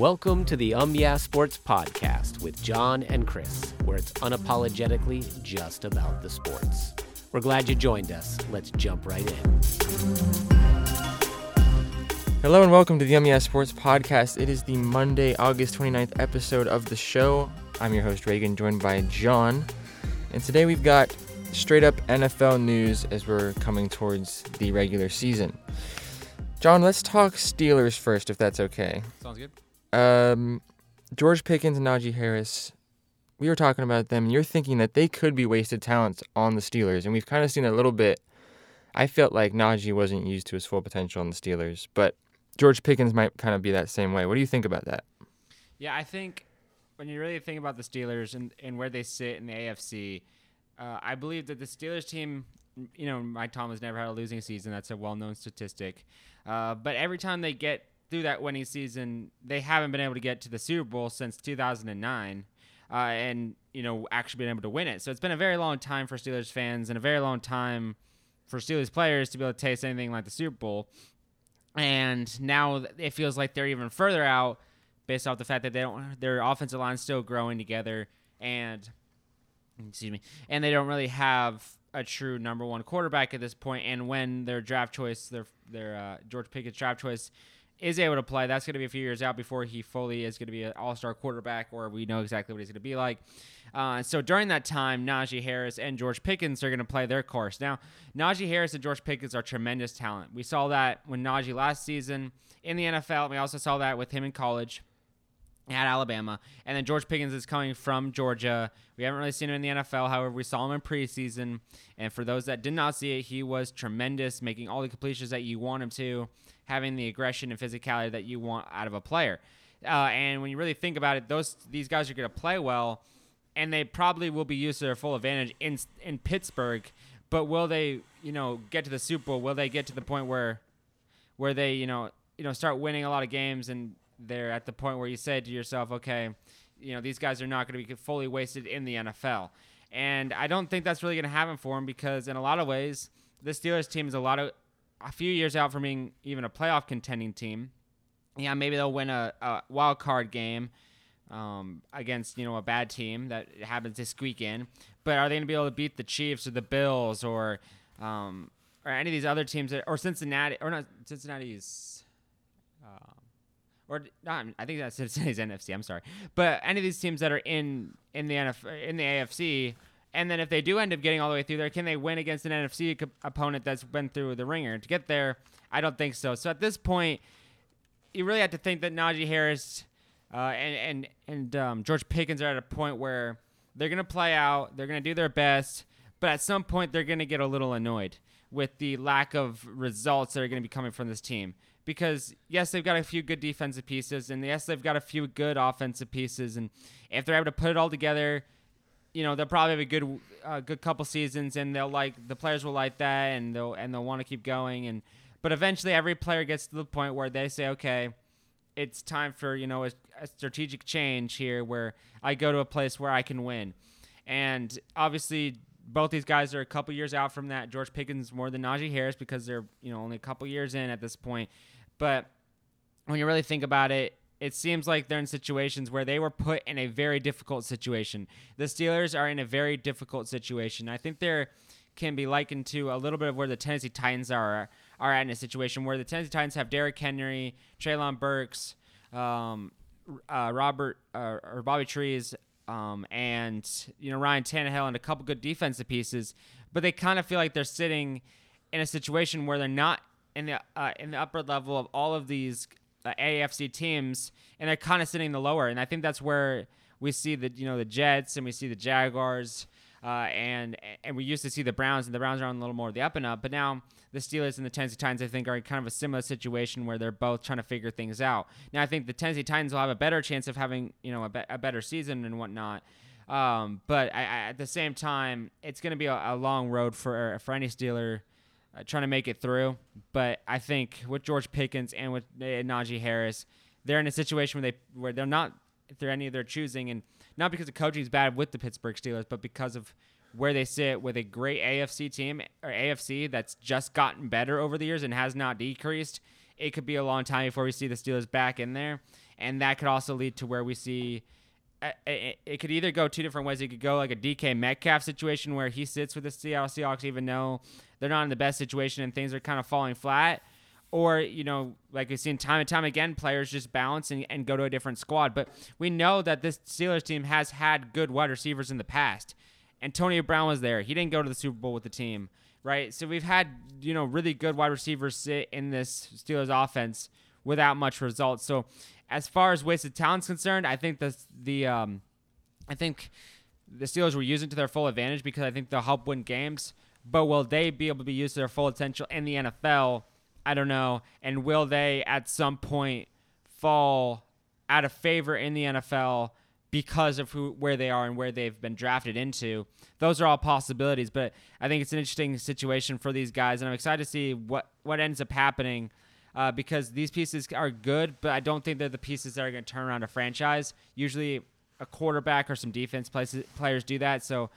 Welcome to the Um Yeah Sports Podcast with John and Chris, where it's unapologetically just about the sports. We're glad you joined us. Let's jump right in. Hello and welcome to the Um Yeah Sports Podcast. It is the Monday, August 29th episode of the show. I'm your host, Reagan, joined by John. And today we've got straight up NFL news as we're coming towards the regular season. John, let's talk Steelers first, if that's okay. Sounds good. Um, George Pickens and Najee Harris, we were talking about them, and you're thinking that they could be wasted talents on the Steelers, and we've kind of seen a little bit. I felt like Najee wasn't used to his full potential in the Steelers, but George Pickens might kind of be that same way. What do you think about that? Yeah, I think when you really think about the Steelers and, and where they sit in the AFC, uh, I believe that the Steelers team, you know, Mike Tomlin has never had a losing season. That's a well known statistic. Uh, but every time they get through that winning season, they haven't been able to get to the Super Bowl since 2009. Uh, and you know actually been able to win it. So it's been a very long time for Steelers fans and a very long time for Steelers players to be able to taste anything like the Super Bowl. And now it feels like they're even further out based off the fact that they don't their offensive line's still growing together and excuse me, and they don't really have a true number one quarterback at this point. And when their draft choice, their their uh, George Pickett's draft choice, is able to play, that's going to be a few years out before he fully is going to be an all star quarterback, or we know exactly what he's going to be like. Uh, so during that time, Najee Harris and George Pickens are going to play their course. Now, Najee Harris and George Pickens are tremendous talent. We saw that when Najee last season in the NFL. We also saw that with him in college at Alabama. And then George Pickens is coming from Georgia. We haven't really seen him in the NFL. However, we saw him in preseason. And for those that did not see it, he was tremendous, making all the completions that you want him to, having the aggression and physicality that you want out of a player. Uh, and when you really think about it, those these guys are going to play well, and they probably will be used to their full advantage in in Pittsburgh. But will they, you know, get to the Super Bowl? Will they get to the point where, where they, you know, you know, start winning a lot of games and they're at the point where you say to yourself, okay, you know, these guys are not going to be fully wasted in the NFL. And I don't think that's really going to happen for them because in a lot of ways, the Steelers team is a lot of a few years out from being even a playoff contending team. Yeah, maybe they'll win a, a wild card game um, against you know a bad team that happens to squeak in. But are they going to be able to beat the Chiefs or the Bills or um, or any of these other teams that, or Cincinnati or not Cincinnati's? Um, or not, I think that's Cincinnati's NFC. I'm sorry, but any of these teams that are in in the NF, in the AFC, and then if they do end up getting all the way through there, can they win against an NFC co- opponent that's been through the ringer to get there? I don't think so. So at this point, you really have to think that Najee Harris uh, and and and um, George Pickens are at a point where they're gonna play out, they're gonna do their best, but at some point they're gonna get a little annoyed with the lack of results that are gonna be coming from this team because yes, they've got a few good defensive pieces, and yes, they've got a few good offensive pieces, and if they're able to put it all together, you know, they'll probably have a good, uh, good couple seasons, and they'll like the players will like that, and they'll and they'll want to keep going, and but eventually every player gets to the point where they say, okay, it's time for you know a, a strategic change here, where I go to a place where I can win, and obviously both these guys are a couple years out from that. George Pickens more than Najee Harris because they're you know only a couple years in at this point. But when you really think about it, it seems like they're in situations where they were put in a very difficult situation. The Steelers are in a very difficult situation. I think they're can be likened to a little bit of where the Tennessee Titans are are at in a situation where the Tennessee Titans have Derrick Henry, Treylon Burks, um, uh, Robert uh, or Bobby Trees, um, and you know Ryan Tannehill and a couple good defensive pieces, but they kind of feel like they're sitting in a situation where they're not in the uh, in the upper level of all of these AFC teams, and they're kind of sitting in the lower. And I think that's where we see the you know the Jets and we see the Jaguars, uh, and and we used to see the Browns, and the Browns are on a little more of the up and up. But now the Steelers and the Tennessee Titans, I think, are in kind of a similar situation where they're both trying to figure things out. Now I think the Tennessee Titans will have a better chance of having you know a, be- a better season and whatnot. Um, but I, I, at the same time, it's going to be a, a long road for for any Steeler uh, trying to make it through. But I think with George Pickens and with uh, Najee Harris, they're in a situation where they where they're not through any of their choosing, and not because the coaching is bad with the Pittsburgh Steelers, but because of where they sit with a great AFC team or AFC that's just gotten better over the years and has not decreased it could be a long time before we see the Steelers back in there, and that could also lead to where we see. uh, It it could either go two different ways. It could go like a DK Metcalf situation where he sits with the Seattle Seahawks even though they're not in the best situation and things are kind of falling flat, or you know, like we've seen time and time again, players just bounce and, and go to a different squad. But we know that this Steelers team has had good wide receivers in the past. Antonio Brown was there. He didn't go to the Super Bowl with the team, right? So we've had you know really good wide receivers sit in this Steelers offense without much results. So as far as wasted talent's concerned, I think the the um, I think the Steelers were using to their full advantage because I think they'll help win games. But will they be able to be used to their full potential in the NFL? I don't know. And will they at some point fall out of favor in the NFL because of who where they are and where they've been drafted into? Those are all possibilities, but I think it's an interesting situation for these guys, and I'm excited to see what what ends up happening. Uh, because these pieces are good, but I don't think they're the pieces that are going to turn around a franchise. Usually, a quarterback or some defense places, players do that. So,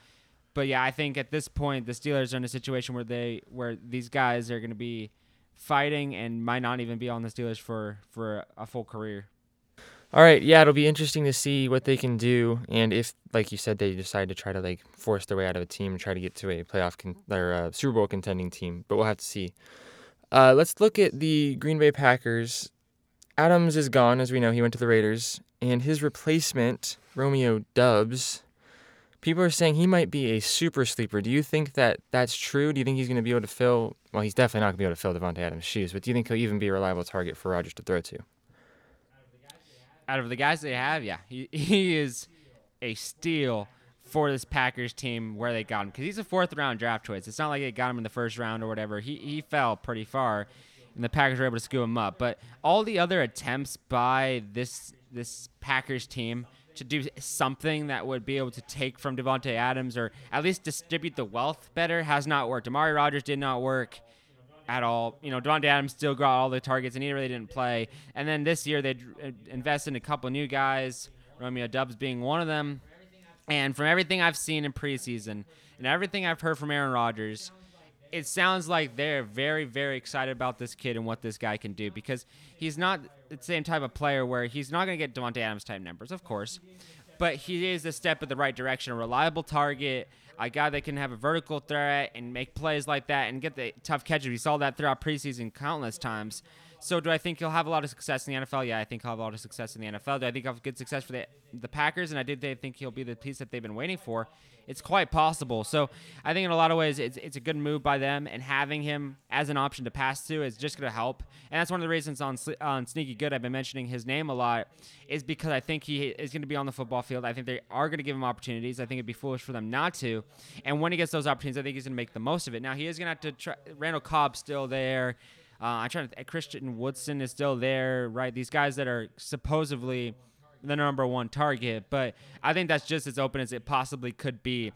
but yeah, I think at this point the Steelers are in a situation where they where these guys are going to be fighting and might not even be on the Steelers for for a full career. All right, yeah, it'll be interesting to see what they can do, and if, like you said, they decide to try to like force their way out of a team and try to get to a playoff con- or uh, Super Bowl contending team. But we'll have to see. Uh, let's look at the Green Bay Packers. Adams is gone, as we know. He went to the Raiders, and his replacement, Romeo Doubs. People are saying he might be a super sleeper. Do you think that that's true? Do you think he's going to be able to fill? Well, he's definitely not going to be able to fill Davante Adams' shoes. But do you think he'll even be a reliable target for Rodgers to throw to? Out of the guys they have, yeah, he he is a steal for this Packers team where they got him because he's a fourth round draft choice. It's not like they got him in the first round or whatever. He he fell pretty far, and the Packers were able to scoop him up. But all the other attempts by this this Packers team to do something that would be able to take from Davante Adams or at least distribute the wealth better has not worked. Amari Rodgers did not work at all. You know, Davante Adams still got all the targets, and he really didn't play. And then this year they uh, invested in a couple new guys, Romeo Doubs being one of them. And from everything I've seen in preseason and everything I've heard from Aaron Rodgers, it sounds like they're very, very excited about this kid and what this guy can do because he's not same type of player where he's not going to get Davante Adams type numbers, of course, but he is a step in the right direction, a reliable target, a guy that can have a vertical threat and make plays like that and get the tough catches. We saw that throughout preseason countless times. So do I think he'll have a lot of success in the NFL? Yeah, I think he'll have a lot of success in the NFL. Do I think he'll have good success for the the Packers? And I did think he'll be the piece that they've been waiting for. It's quite possible. So I think in a lot of ways it's, it's a good move by them, and having him as an option to pass to is just going to help. And that's one of the reasons on on Sneaky Good I've been mentioning his name a lot is because I think he is going to be on the football field. I think they are going to give him opportunities. I think it'd be foolish for them not to. And when he gets those opportunities, I think he's going to make the most of it. Now he is going to have to try. Randall Cobb's still there. Uh, I'm trying to. Christian Watson is still there, right? These guys that are supposedly the number one target, but I think that's just as open as it possibly could be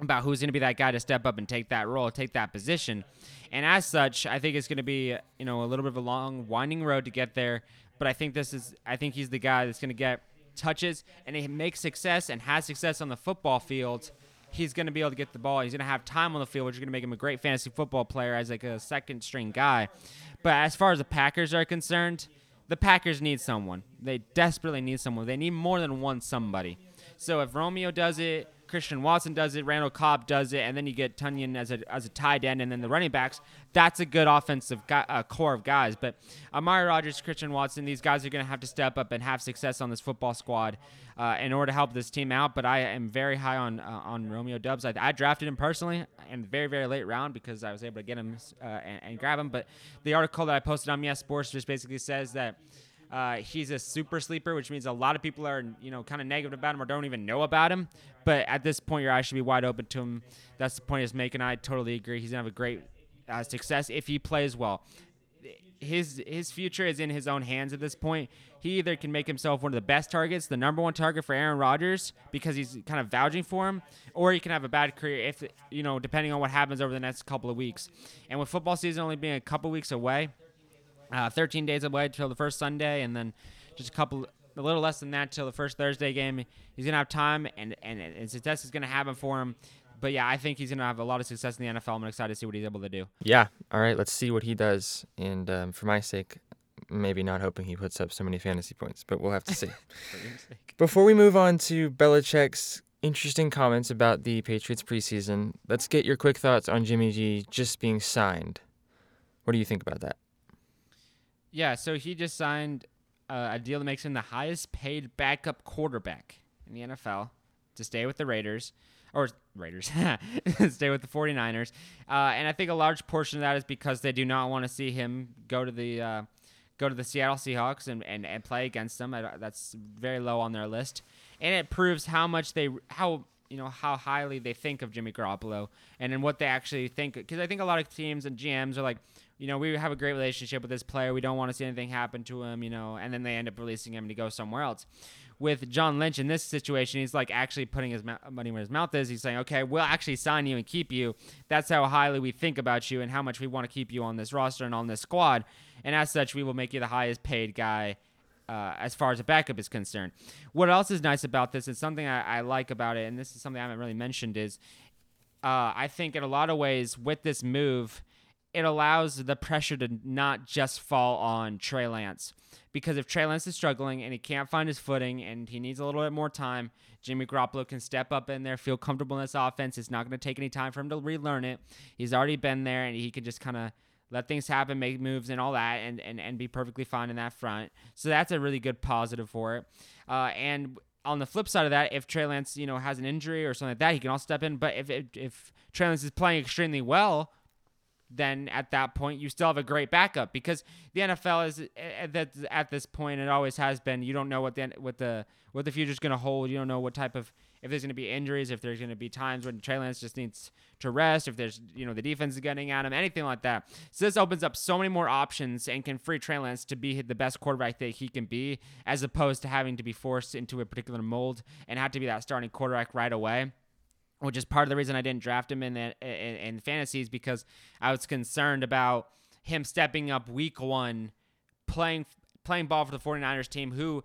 about who's going to be that guy to step up and take that role, take that position. And as such, I think it's going to be you know a little bit of a long, winding road to get there. But I think this is. I think he's the guy that's going to get touches and he makes success and has success on the football field he's going to be able to get the ball. He's going to have time on the field, which is going to make him a great fantasy football player as like a second string guy. But as far as the Packers are concerned, the Packers need someone. They desperately need someone. They need more than one somebody. So if Romeo does it, Christian Watson does it, Randall Cobb does it, and then you get Tonyan as a as a tight end, and then the running backs. That's a good offensive guy, uh, core of guys. But Amari Rodgers, Christian Watson, these guys are going to have to step up and have success on this football squad uh, in order to help this team out. But I am very high on uh, on Romeo Doubs. I, I, drafted him personally in very very late round because I was able to get him uh, and, and grab him. But the article that I posted on Yes Sports just basically says that. Uh, he's a super sleeper, which means a lot of people are, you know, kind of negative about him or don't even know about him. But at this point, your eyes should be wide open to him. That's the point he's making. I totally agree. He's gonna have a great uh, success if he plays well. His his future is in his own hands at this point. He either can make himself one of the best targets, the number one target for Aaron Rodgers because he's kind of vouching for him, or he can have a bad career if you know, depending on what happens over the next couple of weeks. And with football season only being a couple weeks away uh, 13 days away till the first Sunday, and then just a couple, a little less than that till the first Thursday game. He's gonna have time, and and, and success is gonna happen for him. But yeah, I think he's gonna have a lot of success in the NFL. I'm excited to see what he's able to do. Yeah. All right. Let's see what he does. And um, for my sake, maybe not hoping he puts up so many fantasy points, but we'll have to see. Before we move on to Belichick's interesting comments about the Patriots preseason, let's get your quick thoughts on Jimmy G just being signed. What do you think about that? Yeah, so he just signed uh, a deal that makes him the highest paid backup quarterback in the NFL to stay with the Raiders or Raiders, stay with the 49ers. Uh, and I think a large portion of that is because they do not want to see him go to the uh, go to the Seattle Seahawks and, and, and play against them. That's very low on their list, and it proves how much they how you know how highly they think of Jimmy Garoppolo and then what they actually think. Because I think a lot of teams and GMs are like, you know, we have a great relationship with this player. We don't want to see anything happen to him, you know, and then they end up releasing him to go somewhere else with John Lynch in this situation, he's like actually putting his money where his mouth is. He's saying, okay, we'll actually sign you and keep you. That's how highly we think about you and how much we want to keep you on this roster and on this squad. And as such, we will make you the highest paid guy uh, as far as a backup is concerned. What else is nice about this, and something I, I like about it, and this is something I haven't really mentioned, is uh, I think in a lot of ways with this move, it allows the pressure to not just fall on Trey Lance because if Trey Lance is struggling and he can't find his footing and he needs a little bit more time, Jimmy Garoppolo can step up in there, feel comfortable in this offense. It's not going to take any time for him to relearn it. He's already been there and he can just kind of let things happen, make moves and all that, and, and, and be perfectly fine in that front. So that's a really good positive for it. Uh, and on the flip side of that, if Trey Lance, you know, has an injury or something like that, he can also step in. But if, if, if Trey Lance is playing extremely well, then at that point you still have a great backup because the NFL is at, at this point it always has been you don't know what the what the what the future's going to hold you don't know what type of if there's going to be injuries if there's going to be times when Trey Lance just needs to rest if there's you know the defense is getting at him anything like that. So this opens up so many more options and can free Trey Lance to be the best quarterback that he can be as opposed to having to be forced into a particular mold and have to be that starting quarterback right away which is part of the reason I didn't draft him in, in, in fantasies because I was concerned about him stepping up week one, playing playing ball for the 49ers team, who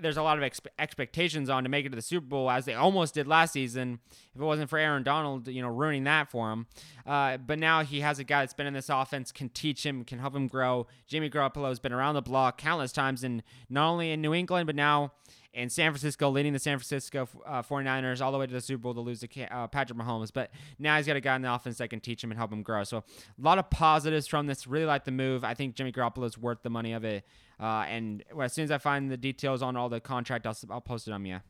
there's a lot of expe- expectations on to make it to the Super Bowl, as they almost did last season. If it wasn't for Aaron Donald, you know, ruining that for him. Uh, but now he has a guy that's been in this offense, can teach him, can help him grow. Jimmy Garoppolo has been around the block countless times, and not only in New England, but now in San Francisco, leading the San Francisco uh, 49ers all the way to the Super Bowl to lose to uh, Patrick Mahomes. But now he's got a guy in the offense that can teach him and help him grow. So a lot of positives from this. Really like the move. I think Jimmy Garoppolo is worth the money of it. Uh, and well, as soon as I find the details on all the contract, I'll, I'll post it on Mia.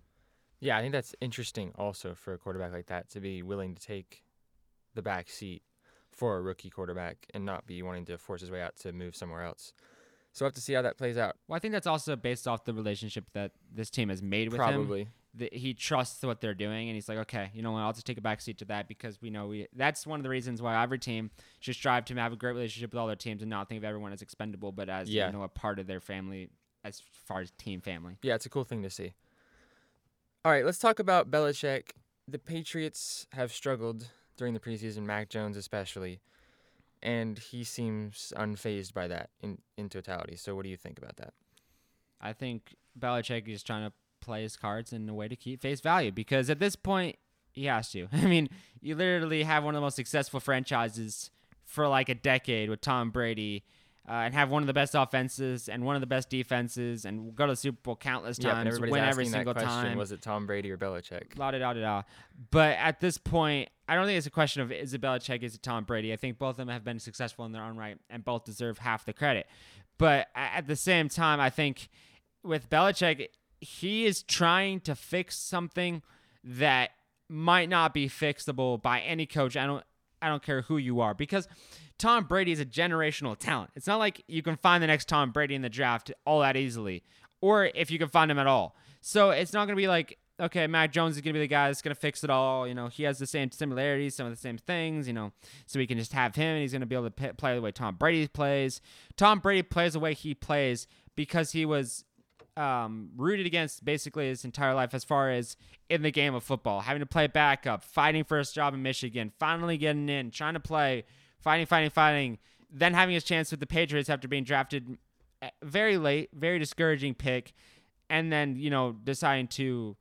Yeah, I think that's interesting also for a quarterback like that to be willing to take the back seat for a rookie quarterback and not be wanting to force his way out to move somewhere else. So we'll have to see how that plays out. Well, I think that's also based off the relationship that this team has made with Probably. him. Probably. He trusts what they're doing, and he's like, okay, you know what? I'll just take a backseat to that because we know we. That's one of the reasons why every team should strive to have a great relationship with all their teams and not think of everyone as expendable, but as yeah. you know a part of their family as far as team family. Yeah, it's a cool thing to see. All right, let's talk about Belichick. The Patriots have struggled during the preseason, Mac Jones especially and he seems unfazed by that in in totality. So, what do you think about that? I think Belichick is trying to play his cards in a way to keep face value because at this point he has to. I mean, you literally have one of the most successful franchises for like a decade with Tom Brady. Uh, and have one of the best offenses and one of the best defenses and go to the Super Bowl countless times, yep, win every single question, time. Was it Tom Brady or Belichick? La da da da. But at this point, I don't think it's a question of is it Belichick, is it Tom Brady. I think both of them have been successful in their own right and both deserve half the credit. But at the same time, I think with Belichick, he is trying to fix something that might not be fixable by any coach. I don't I don't care who you are because Tom Brady is a generational talent. It's not like you can find the next Tom Brady in the draft all that easily or if you can find him at all. So it's not going to be like okay, Mac Jones is going to be the guy that's going to fix it all. You know, he has the same similarities, some of the same things, you know, so we can just have him and he's going to be able to play the way Tom Brady plays. Tom Brady plays the way he plays because he was um, rooted against basically his entire life as far as in the game of football, having to play backup, fighting for his job in Michigan, finally getting in, trying to play, fighting, fighting, fighting, then having his chance with the Patriots after being drafted eh, very late, very discouraging pick, and then, you know, deciding to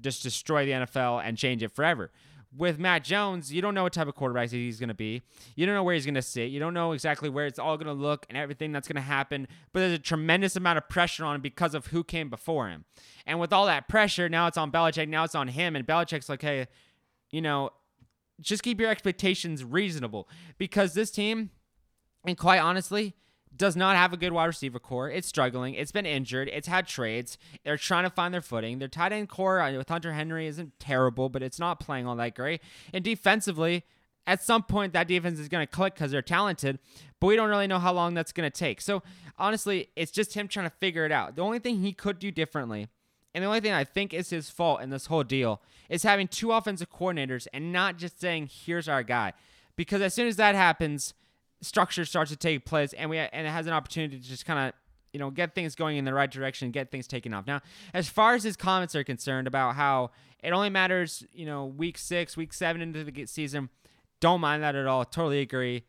just destroy the NFL and change it forever. With Mac Jones, you don't know what type of quarterback he's going to be. You don't know where he's going to sit. You don't know exactly where it's all going to look and everything that's going to happen. But there's a tremendous amount of pressure on him because of who came before him. And with all that pressure, now it's on Belichick. Now it's on him. And Belichick's like, hey, you know, just keep your expectations reasonable because this team, and quite honestly, does not have a good wide receiver core. It's struggling. It's been injured. It's had trades. They're trying to find their footing. Their tight end core uh, with Hunter Henry isn't terrible, but it's not playing all that great. And defensively, at some point, that defense is going to click because they're talented, but we don't really know how long that's going to take. So honestly, it's just him trying to figure it out. The only thing he could do differently, and the only thing I think is his fault in this whole deal, is having two offensive coordinators and not just saying, "Here's our guy," because as soon as that happens structure starts to take place and we and it has an opportunity to just kind of you know get things going in the right direction get things taken off. Now as far as his comments are concerned about how it only matters you know week six week seven into the season don't mind that at all. Totally agree.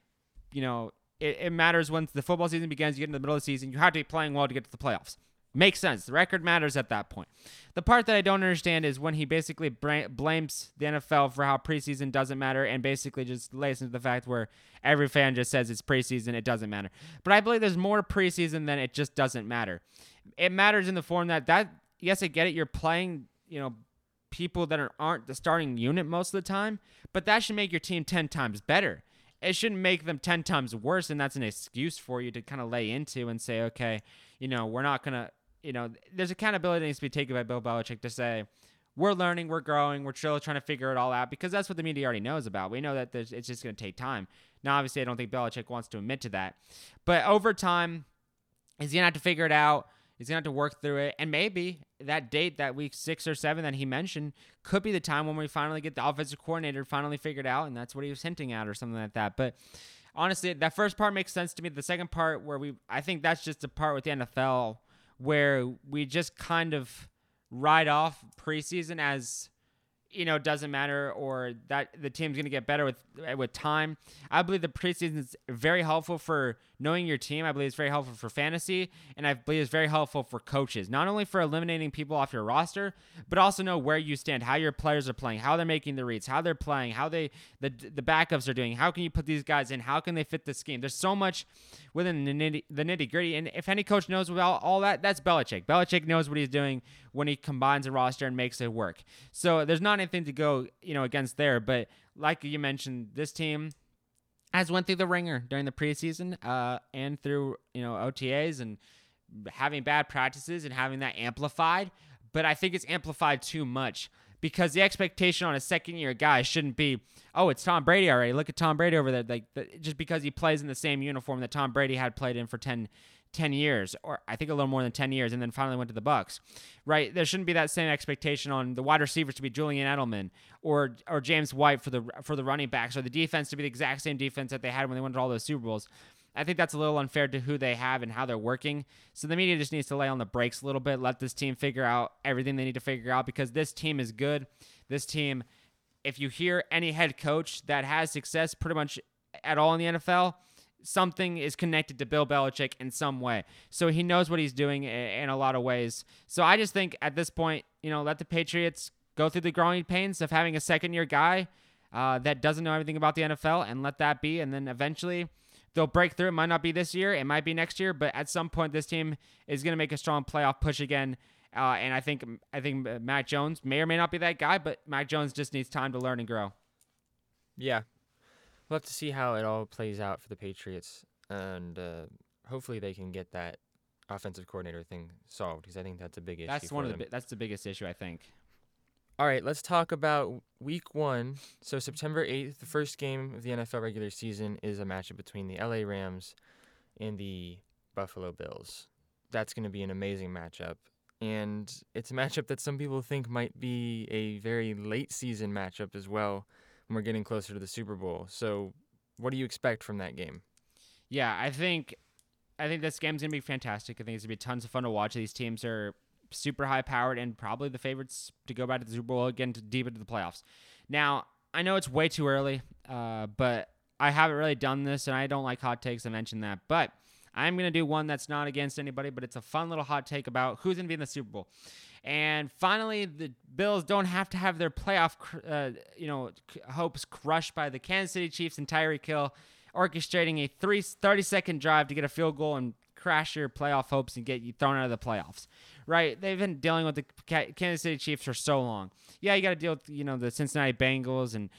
You know it, it matters once the football season begins you get in the middle of the season you have to be playing well to get to the playoffs Makes sense. The record matters at that point. The part that I don't understand is when he basically blames the NFL for how preseason doesn't matter and basically just lays into the fact where every fan just says it's preseason, it doesn't matter. But I believe there's more preseason than it just doesn't matter. It matters in the form that that yes, I get it. You're playing, you know, people that are, aren't the starting unit most of the time, but that should make your team 10 times better. It shouldn't make them 10 times worse, and that's an excuse for you to kind of lay into and say, okay, you know, we're not going to you know, there's accountability that needs to be taken by Bill Belichick to say, we're learning, we're growing, we're still trying to figure it all out because that's what the media already knows about. We know that it's just going to take time. Now, obviously, I don't think Belichick wants to admit to that. But over time, he's going to have to figure it out. He's going to have to work through it. And maybe that date, that week six or seven that he mentioned, could be the time when we finally get the offensive coordinator finally figured out. And that's what he was hinting at or something like that. But honestly, that first part makes sense to me. The second part, where we, I think that's just the part with the NFL where we just kind of ride off preseason as you know doesn't matter or that the team's going to get better with with time. I believe the preseason is very helpful for knowing your team. I believe it's very helpful for fantasy, and I believe it's very helpful for coaches, not only for eliminating people off your roster, but also know where you stand, how your players are playing, how they're making the reads, how they're playing, how they the the backups are doing. How can you put these guys in? How can they fit the scheme? There's so much within the nitty, the nitty gritty, and if any coach knows about all that, that's Belichick. Belichick knows what he's doing when he combines a roster and makes it work. So there's not anything to go you know against there, but like you mentioned, this team has went through the ringer during the preseason uh, and through you know OTAs and having bad practices and having that amplified. But I think it's amplified too much because the expectation on a second year guy shouldn't be, oh, it's Tom Brady already. Look at Tom Brady over there. Like just because he plays in the same uniform that Tom Brady had played in for 10 10 years or I think a little more than 10 years and then finally went to the Bucks. Right? There shouldn't be that same expectation on the wide receivers to be Julian Edelman or or James White for the for the running backs or the defense to be the exact same defense that they had when they went to all those Super Bowls. I think that's a little unfair to who they have and how they're working. So the media just needs to lay on the brakes a little bit, let this team figure out everything they need to figure out because this team is good. This team if you hear any head coach that has success pretty much at all in the NFL, something is connected to Bill Belichick in some way. So he knows what he's doing in a lot of ways. So I just think at this point, you know, let the Patriots go through the growing pains of having a second year guy uh, that doesn't know everything about the NFL and let that be. And then eventually they'll break through. It might not be this year, it might be next year, but at some point, this team is going to make a strong playoff push again. Uh, and I think I think Mac Jones may or may not be that guy, but Mac Jones just needs time to learn and grow. Yeah, we'll have to see how it all plays out for the Patriots, and uh, hopefully they can get that offensive coordinator thing solved because I think that's a big issue. That's one of the bi- that's the biggest issue I think. All right, let's talk about week one. So September eighth, the first game of the NFL regular season is a matchup between the LA Rams and the Buffalo Bills. That's going to be an amazing matchup. And it's a matchup that some people think might be a very late season matchup as well when we're getting closer to the Super Bowl. So, what do you expect from that game? Yeah, I think I think this game's gonna be fantastic. I think it's gonna be tons of fun to watch. These teams are super high powered and probably the favorites to go back to the Super Bowl again to deep into the playoffs. Now, I know it's way too early, uh, but I haven't really done this and I don't like hot takes. I mentioned that, but I'm to do one that's not against anybody, but it's a fun little hot take about who's to be in the Super Bowl. And finally, the Bills don't have to have their playoff, uh, you know, hopes crushed by the Kansas City Chiefs and Tyreek Hill orchestrating a three, 30 second drive to get a field goal and crash your playoff hopes and get you thrown out of the playoffs. Right? They've been dealing with the Kansas City Chiefs for so long. Yeah, you got to deal with you know the Cincinnati Bengals and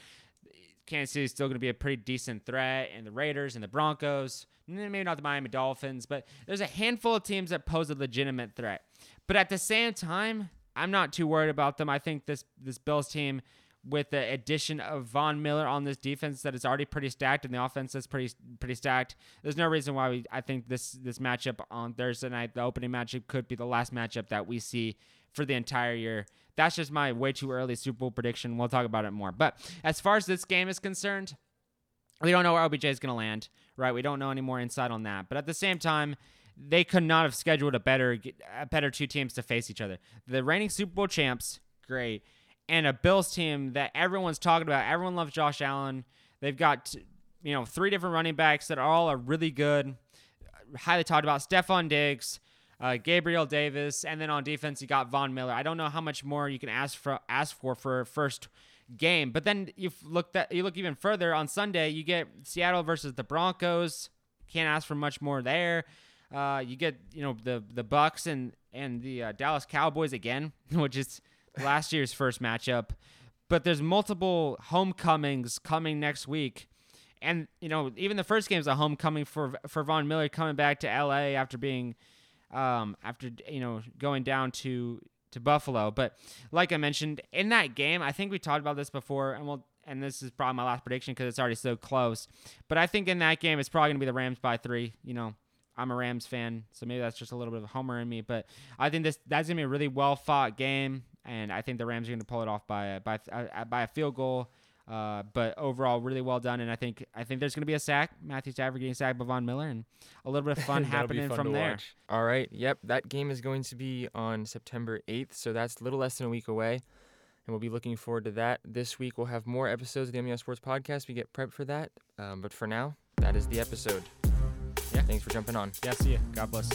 Kansas City is still going to be a pretty decent threat, and the Raiders and the Broncos, maybe not the Miami Dolphins, but there's a handful of teams that pose a legitimate threat. But at the same time, I'm not too worried about them. I think this this Bills team, with the addition of Von Miller on this defense that is already pretty stacked and the offense that's pretty pretty stacked, there's no reason why we. I think this this matchup on Thursday night, the opening matchup, could be the last matchup that we see for the entire year. That's just my way too early Super Bowl prediction. We'll talk about it more. But as far as this game is concerned, we don't know where OBJ is going to land, right? We don't know any more insight on that. But at the same time, they could not have scheduled a better, a better two teams to face each other. The reigning Super Bowl champs, great, and a Bills team that everyone's talking about. Everyone loves Josh Allen. They've got you know three different running backs that are all are really good, highly talked about. Stefon Diggs, uh, Gabriel Davis, and then on defense you got Von Miller. I don't know how much more you can ask for ask for for first game, but then you look that you look even further on Sunday. You get Seattle versus the Broncos. Can't ask for much more there. Uh, you get you know the the Bucks and and the uh, Dallas Cowboys again, which is last year's first matchup. But there's multiple homecomings coming next week and you know even the first game is a homecoming for for Von Miller coming back to LA after being um, after you know going down to to Buffalo. But like I mentioned in that game, I think we talked about this before, and we'll and this is probably my last prediction because it's already so close. But I think in that game, it's probably gonna be the Rams by three. You know, I'm a Rams fan, so maybe that's just a little bit of a homer in me. But I think this that's gonna be a really well fought game, and I think the Rams are gonna pull it off by by by a field goal. Uh, but overall, really well done, and I think I think there's going to be a sack. Matthew Stafford getting sacked by Von Miller, and a little bit of fun happening fun from there. Watch. All right, yep, that game is going to be on September 8th, so that's a little less than a week away, and we'll be looking forward to that. This week we'll have more episodes of the MES Sports Podcast. We get prepped for that, um, but for now, that is the episode. Yeah, thanks for jumping on. Yeah, see you. God bless.